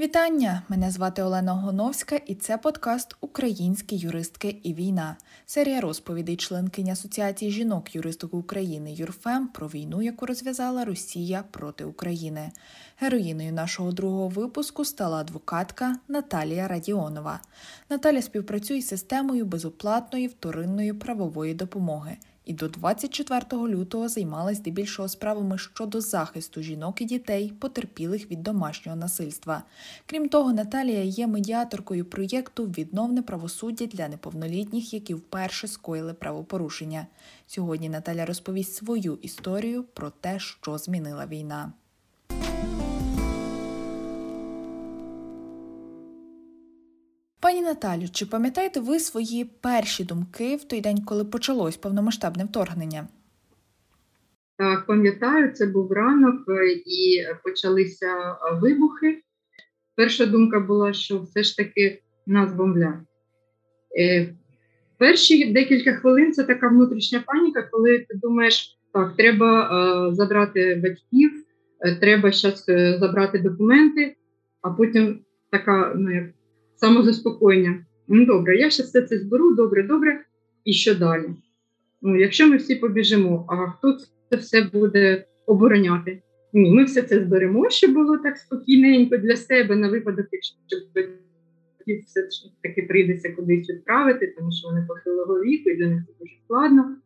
Вітання! Мене звати Олена Гоновська, і це подкаст Українські юристки і війна. Серія розповідей членкині Асоціації жінок-юристок України Юрфем про війну, яку розв'язала Росія проти України. Героїною нашого другого випуску стала адвокатка Наталія Радіонова. Наталя співпрацює з системою безоплатної вторинної правової допомоги і до 24 лютого займалась здебільшого справами щодо захисту жінок і дітей, потерпілих від домашнього насильства. Крім того, Наталія є медіаторкою проєкту Відновне правосуддя для неповнолітніх, які вперше скоїли правопорушення. Сьогодні Наталя розповість свою історію про те, що змінила війна. Наталю, чи пам'ятаєте ви свої перші думки в той день, коли почалось повномасштабне вторгнення? Так, пам'ятаю, це був ранок е, і почалися е, вибухи. Перша думка була, що все ж таки нас бомблять. Е, перші декілька хвилин це така внутрішня паніка, коли ти думаєш, так, треба забрати батьків, треба зараз забрати документи, а потім така, ну як самозаспокоєння. Ну, добре, я ще все це зберу, добре, добре. І що далі? Ну, Якщо ми всі побіжимо, а хто це все буде обороняти? Ні, ми все це зберемо, щоб було так спокійненько для себе на випадок, якщо все таки прийдеться кудись відправити, тому що вони похилого віку і для них це дуже складно.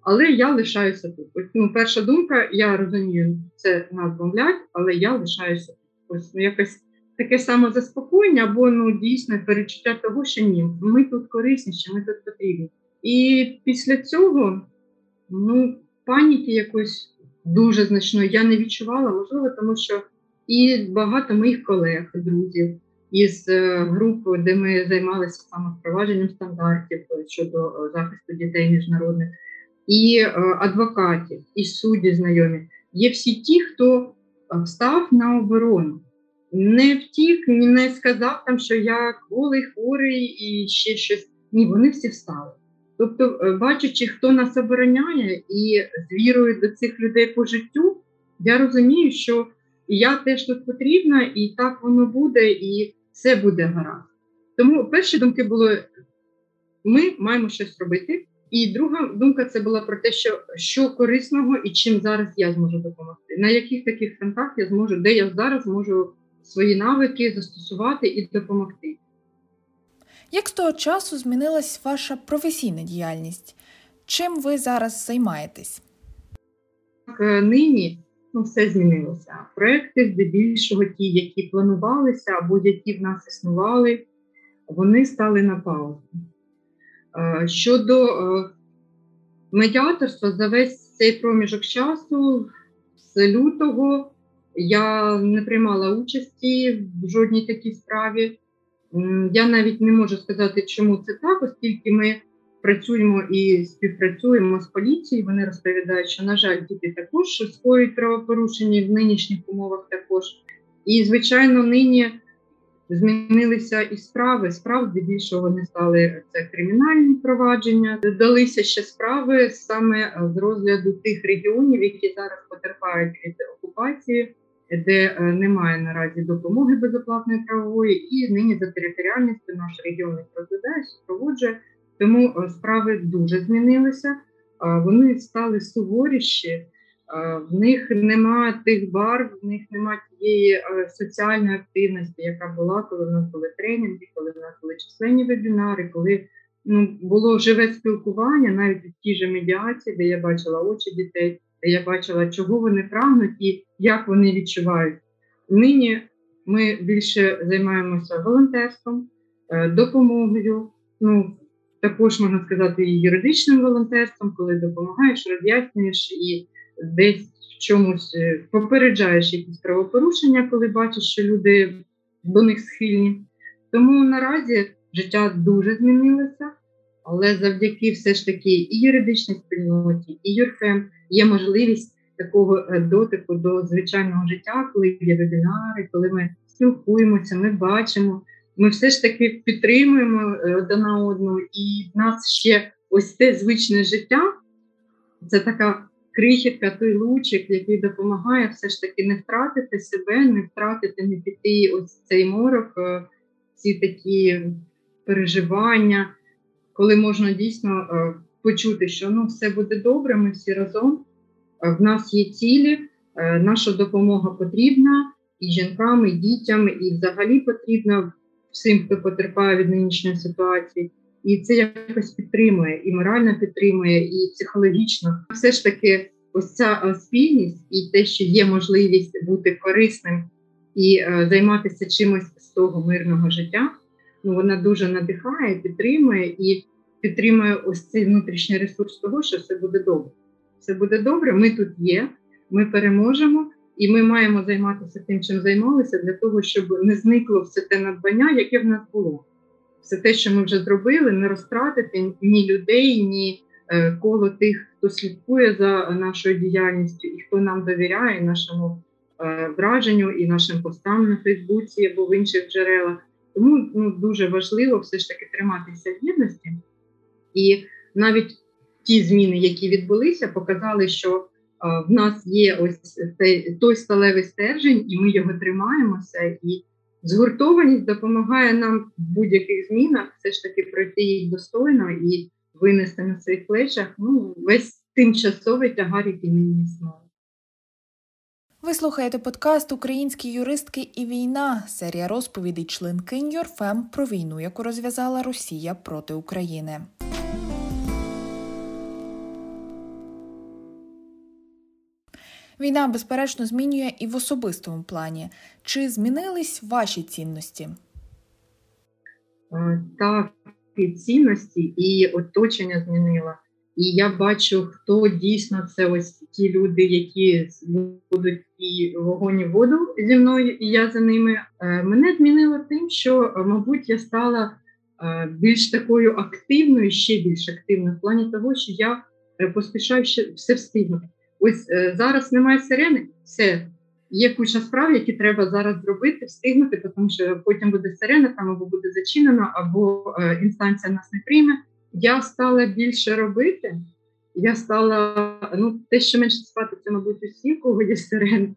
Але я лишаюся тут. Ось, ну, Перша думка, я розумію, це нас бомблять, але я лишаюся тут. Ось ну, якось таке самозаспокоєння, або ну дійсно перечуття того, що ні, ми тут корисні, що ми тут потрібні. І після цього ну, паніки якось дуже значної я не відчувала, можливо, тому що і багато моїх колег, друзів із е, групи, де ми займалися саме впровадженням стандартів щодо е, захисту дітей міжнародних, і е, адвокатів, і судді знайомі, є всі ті, хто став на оборону не втік, не сказав там, що я голий, хворий і ще щось. Ні, вони всі встали. Тобто, е, бачачи, хто нас обороняє, і з вірою до цих людей по життю, я розумію, що я теж тут потрібна, і так воно буде, і все буде гаразд. Тому перші думки були: ми маємо щось робити. І друга думка це була про те, що що корисного і чим зараз я зможу допомогти. На яких таких фронтах я зможу, де я зараз можу свої навики застосувати і допомогти. Як з того часу змінилась ваша професійна діяльність? Чим ви зараз займаєтесь? Так, е, Нині ну, все змінилося. Проекти, здебільшого, ті, які планувалися або які в нас існували, вони стали на паузу. Е, щодо е, медіаторства, за весь цей проміжок часу з лютого я не приймала участі в жодній такій справі. Я навіть не можу сказати, чому це так, оскільки ми працюємо і співпрацюємо з поліцією. Вони розповідають, що, на жаль, діти також скоюють правопорушення в нинішніх умовах також. І, звичайно, нині змінилися і справи. Справ здебільшого вони стали це кримінальні провадження. Додалися ще справи саме з розгляду тих регіонів, які зараз потерпають від окупації де е, немає наразі допомоги безоплатної правової, і нині за територіальністю наш регіон їх розглядає, супроводжує. Тому е, справи дуже змінилися, вони стали суворіші, в них немає тих барв, в них немає тієї е, соціальної активності, яка була, коли в нас були тренінги, коли в нас були численні вебінари, коли ну, було живе спілкування, навіть в тій же медіації, де я бачила очі дітей я бачила, чого вони прагнуть і як вони відчувають. Нині ми більше займаємося волонтерством, е, допомогою. Ну, також можна сказати, і юридичним волонтерством, коли допомагаєш, роз'яснюєш і десь в чомусь е, попереджаєш якісь правопорушення, коли бачиш, що люди до них схильні. Тому наразі життя дуже змінилося, але завдяки все ж таки і юридичній спільноті, і юрфем є можливість такого е, дотику до звичайного життя, коли є вебінари, коли ми спілкуємося, ми бачимо. Ми все ж таки підтримуємо е, одна одну, і в нас ще ось те звичне життя. Це така крихітка, той лучик, який допомагає все ж таки не втратити себе, не втратити, не піти ось цей морок, е, ці такі переживання, коли можна дійсно е, почути, що ну все буде добре, ми всі разом. Е, в нас є цілі, наша допомога потрібна і жінкам, і дітям, і взагалі потрібна всім, хто потерпає від нинішньої ситуації. І це якось підтримує, і морально підтримує, і психологічно. Все ж таки, ось ця е, спільність і те, що є можливість бути корисним і е, займатися чимось з того мирного життя. Ну вона дуже надихає, підтримує і підтримує ось цей внутрішній ресурс того, що все буде добре. Все буде добре. Ми тут є, ми переможемо, і ми маємо займатися тим, чим займалися, для того, щоб не зникло все те надбання, яке в нас було все те, що ми вже зробили, не розтратити ні людей, ні е, коло тих, хто слідкує за нашою діяльністю і хто нам довіряє нашому е, враженню і нашим постам на Фейсбуці або в інших джерелах. Тому ну, дуже важливо все ж таки триматися в єдності. І навіть ті зміни, які відбулися, показали, що е, в нас є ось цей той сталевий стержень, і ми його тримаємося. і Згуртованість допомагає нам в будь-яких змінах все ж таки пройти їх достойно і винести на своїх плечах ну, весь тимчасовий тягар, який нині існує. Ви слухаєте подкаст Українські юристки і війна, серія розповідей членкинь Юрфем про війну, яку розв'язала Росія проти України. Війна, безперечно, змінює і в особистому плані. Чи змінились ваші цінності? Е, так, і цінності і оточення змінила. І я бачу, хто дійсно це ось ті люди, які будуть і вогонь і воду зі мною, і я за ними. Е, мене змінило тим, що, мабуть, я стала е, більш такою активною, ще більш активною в плані того, що я поспішаю ще все встигнути. Ось е, зараз немає сирени, все. Є куча справ, які треба зараз зробити, встигнути, тому що потім буде сирена, там або буде зачинено, або е, інстанція нас не прийме. Я стала більше робити. Я стала, ну, те, що менше спати, це, мабуть, усі, кого є сирен.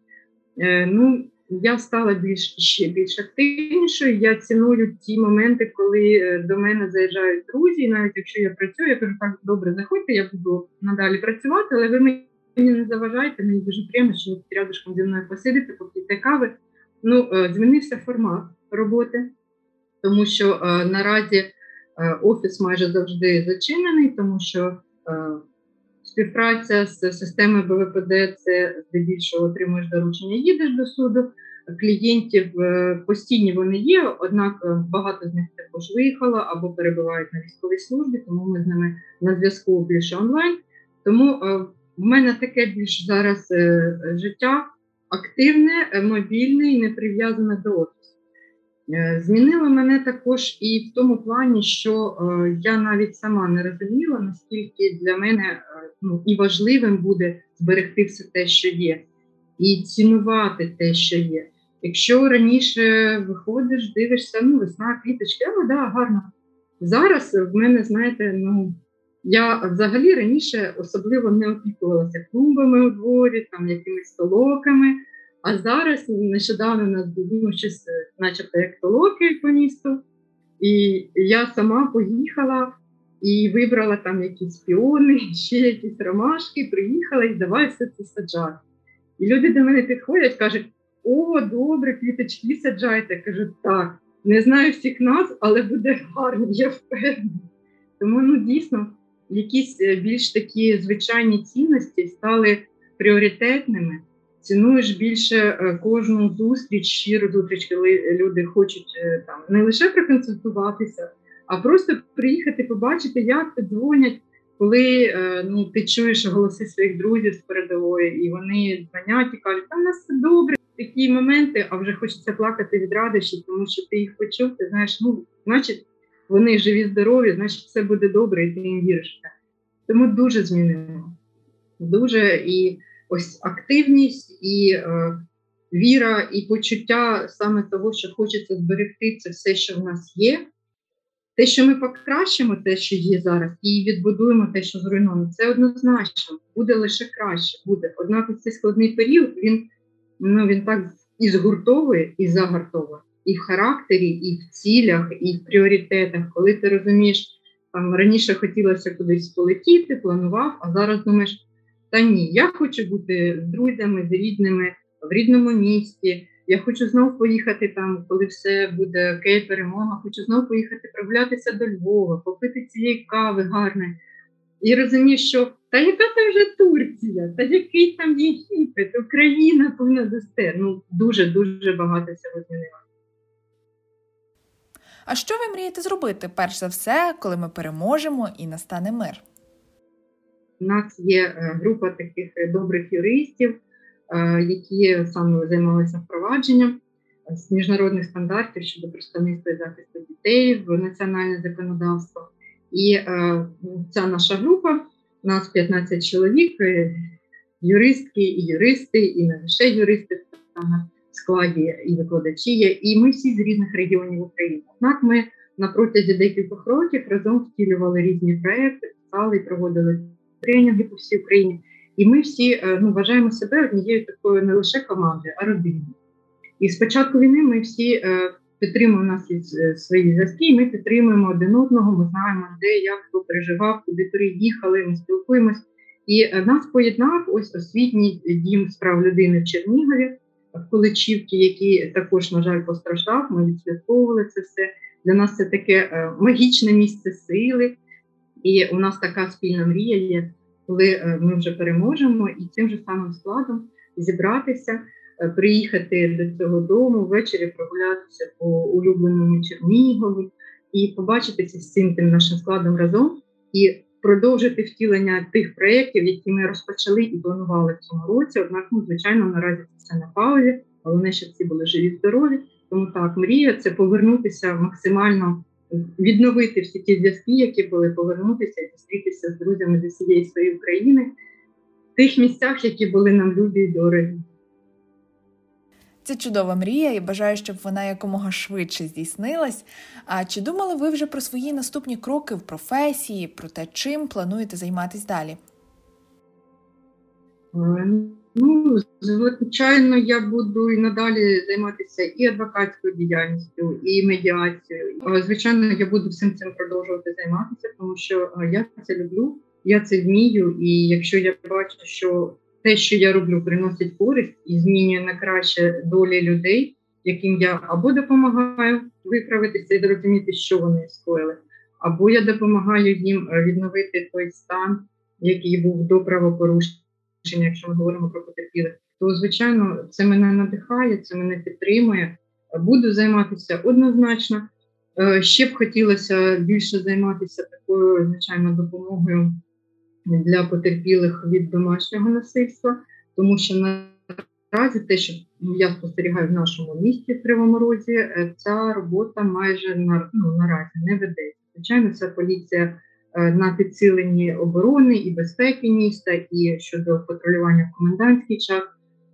Е, ну, я стала більш ще більш активнішою. Я ціную ті моменти, коли е, до мене заїжджають друзі. І навіть якщо я працюю, я кажу, так добре, заходьте, я буду надалі працювати, але ви мені мені не заважайте, мені дуже приємно, що ви рядышком зі мною посидите, поп'єте кави. Ну, е, Змінився формат роботи, тому що е, наразі е, офіс майже завжди зачинений, тому що співпраця з системою БВПД це здебільшого отримуєш доручення, їдеш до суду. Клієнтів постійні вони є, однак багато з них також виїхало або перебувають на військовій службі, тому ми з ними на зв'язку більше онлайн. Тому у мене таке більш зараз е, життя активне, е, мобільне і не прив'язане до офісу. Е, змінило мене також і в тому плані, що я навіть сама не розуміла, наскільки для мене ну, і важливим буде зберегти все те, що є, і цінувати те, що є. Якщо раніше виходиш, дивишся, ну, весна, квіточки, а да, гарно. Зараз в мене, знаєте, ну. Я взагалі раніше особливо не опікувалася клумбами у дворі, там якимись толоками. А зараз нещодавно у нас було щось, начебто, як толоки по місту. І я сама поїхала і вибрала там якісь піони, ще якісь ромашки, приїхала і давай все це саджати. І люди до мене підходять, кажуть: О, добре, квіточки саджайте. Я кажу, так, не знаю всіх нас, але буде гарно, я впевнена. Тому ну дійсно якісь е, більш такі звичайні цінності стали пріоритетними. Цінуєш більше е, кожну зустріч, щиру зустріч, коли люди хочуть е, там не лише проконсультуватися, а просто приїхати, побачити, як дзвонять, коли ну, ти чуєш голоси своїх друзів з передової, і вони дзвонять і кажуть, там нас все добре. Такі моменти, а вже хочеться плакати від радощі, тому що ти їх почув, ти знаєш, ну, значить, вони живі, здорові, значить все буде добре, і ти їм віриш. Тому дуже змінило. Дуже і ось активність, і е, віра, і почуття саме того, що хочеться зберегти це все, що в нас є. те, що ми покращимо, те, що є зараз, і відбудуємо те, що зруйновано, це однозначно буде лише краще. Буде однак цей складний період він ну він так і згуртовує, і загартовує, і в характері, і в цілях, і в пріоритетах. Коли ти розумієш, там раніше хотілося кудись полетіти, планував, а зараз думаєш, та ні, я хочу бути з друзями, з рідними в рідному місті. Я хочу знову поїхати там, коли все буде окей, перемога. Хочу знову поїхати прогулятися до Львова, попити цієї кави гарної. І розумію, що та яка це вже Турція, та який там Єгипет, Україна повинна дасте. Ну дуже дуже багато всього змінилося. А що ви мрієте зробити перш за все, коли ми переможемо і настане мир? У нас є е, група таких добрих юристів, е, які саме займалися впровадженням е, з міжнародних стандартів щодо представництва і захисту дітей в національне законодавство. І ця наша група, нас 15 чоловік, юристки і юристи, і не лише юристи в складі і викладачі є, і ми всі з різних регіонів України. Однак ми на протязі декількох років разом втілювали різні проекти, писали і проводили тренінги по всій Україні. І ми всі е, ну, вважаємо себе однією такою не лише командою, а родиною. І з початку війни ми всі е, підтримуємо нас е, свої зв'язки, ми підтримуємо один одного, ми знаємо, де як хто переживав, куди переїхали, ми спілкуємось. І нас поєднав ось освітній дім справ людини в Чернігові, в Куличівці, який також, на жаль, постраждав. Ми відслідковували це все. Для нас це таке магічне місце сили. І у нас така спільна мрія є, коли е, ми вже переможемо, і цим же самим складом зібратися, е, приїхати до цього дому, ввечері прогулятися по улюбленому Чернігові і побачитися з цим тим нашим складом разом і продовжити втілення тих проєктів, які ми розпочали і планували в цьому році. Однак, ну, звичайно, наразі це на паузі, головне, щоб всі були живі, здорові. Тому так, мрія це повернутися максимально відновити всі ті зв'язки, які були, повернутися і зустрітися з друзями зі всієї своєї України в тих місцях, які були нам любі і дорогі. Це чудова мрія, і бажаю, щоб вона якомога швидше здійснилась. А чи думали ви вже про свої наступні кроки в професії, про те, чим плануєте займатися далі? Е, Ну, звичайно, я буду і надалі займатися і адвокатською діяльністю, і медіацією. Звичайно, я буду всім цим продовжувати займатися, тому що я це люблю, я це вмію. І якщо я бачу, що те, що я роблю, приносить користь і змінює на краще долі людей, яким я або допомагаю виправитися і зрозуміти, що вони скоїли, або я допомагаю їм відновити той стан, який був до правопорушення якщо ми говоримо про потерпілих, то звичайно це мене надихає, це мене підтримує. Буду займатися однозначно. Е, ще б хотілося більше займатися такою звичайно допомогою для потерпілих від домашнього насильства, тому що наразі те, що я спостерігаю в нашому місті в Кривому Розі, е, ця робота майже на ну, наразі не ведеться. Звичайно, ця поліція Е, на підсиленні оборони і безпеки міста, і щодо патрулювання в комендантський час.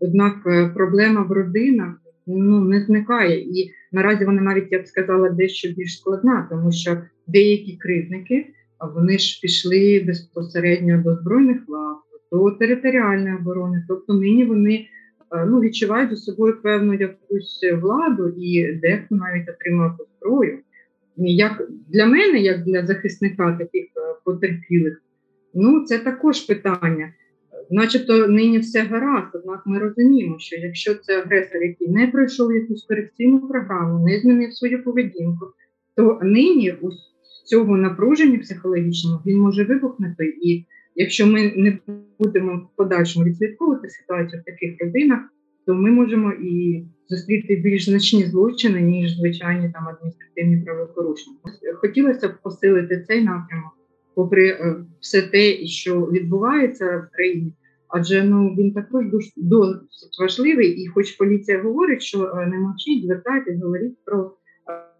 Однак е, проблема в родинах ну не зникає, і наразі вона навіть я б сказала дещо більш складна, тому що деякі кривдники вони ж пішли безпосередньо до збройних лав, до територіальної оборони, тобто нині вони е, ну відчувають за собою певну якусь владу і дехто навіть отримав зброю як для мене, як для захисника таких е, потерпілих, ну це також питання. Начебто нині все гаразд, однак ми розуміємо, що якщо це агресор, який не пройшов якусь корекційну програму, не змінив свою поведінку, то нині цього напруження психологічного він може вибухнути. І якщо ми не будемо в подальшому відслідковувати ситуацію в таких родинах, то ми можемо і зустріти більш значні злочини, ніж звичайні там адміністративні правопорушення. Хотілося б посилити цей напрямок, попри е, все те, що відбувається в країні. Адже ну він також досить важливий, і хоч поліція говорить, що е, не мовчіть, звертайтесь, говоріть про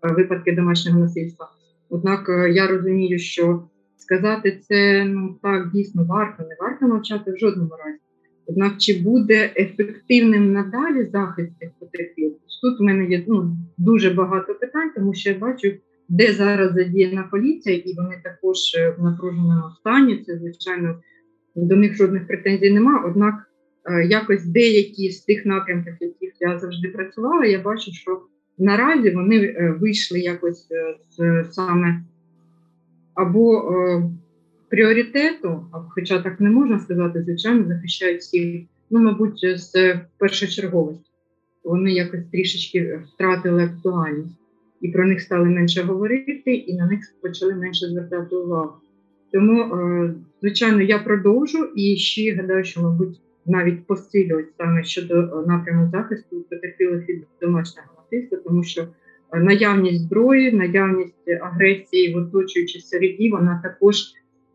е, випадки домашнього насильства. Однак я розумію, що сказати це ну так дійсно варто, не варто мовчати в жодному разі. Однак чи буде ефективним надалі захист цих потерпілих? Тут в мене є ну, дуже багато питань, тому що я бачу де зараз задіяна поліція, і вони також в напруженому стані. Це звичайно до них жодних претензій нема. Однак якось деякі з тих напрямків, яких я завжди працювала, я бачу, що наразі вони вийшли якось з саме або пріоритету, хоча так не можна сказати, звичайно, захищають всіх, ну, мабуть, з першочерговості. Вони якось трішечки втратили актуальність, і про них стали менше говорити, і на них почали менше звертати увагу. Тому, е, звичайно, я продовжу і ще гадаю, що, мабуть, навіть посилюють саме щодо напряму захисту потерпілих від домашнього насильства, тому що е, наявність зброї, наявність агресії в оточуючій середі, вона також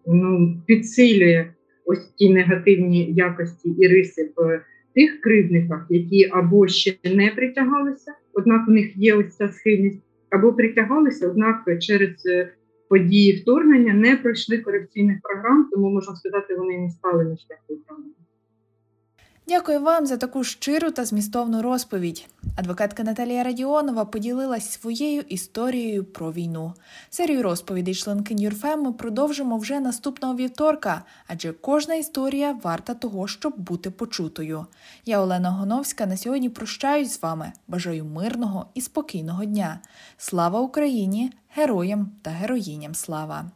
ну, підсилює ось ті негативні якості і риси в тих кривдниках, які або ще не притягалися, однак у них є ось ця схильність, або притягалися, однак через е, події вторгнення не пройшли корекційних програм, тому можна сказати, вони не стали на шляху виправлення. Дякую вам за таку щиру та змістовну розповідь. Адвокатка Наталія Радіонова поділилась своєю історією про війну. Серію розповідей членкинь Юрфем ми продовжимо вже наступного вівторка, адже кожна історія варта того, щоб бути почутою. Я Олена Гоновська на сьогодні прощаюсь з вами. Бажаю мирного і спокійного дня. Слава Україні! Героям та героїням слава!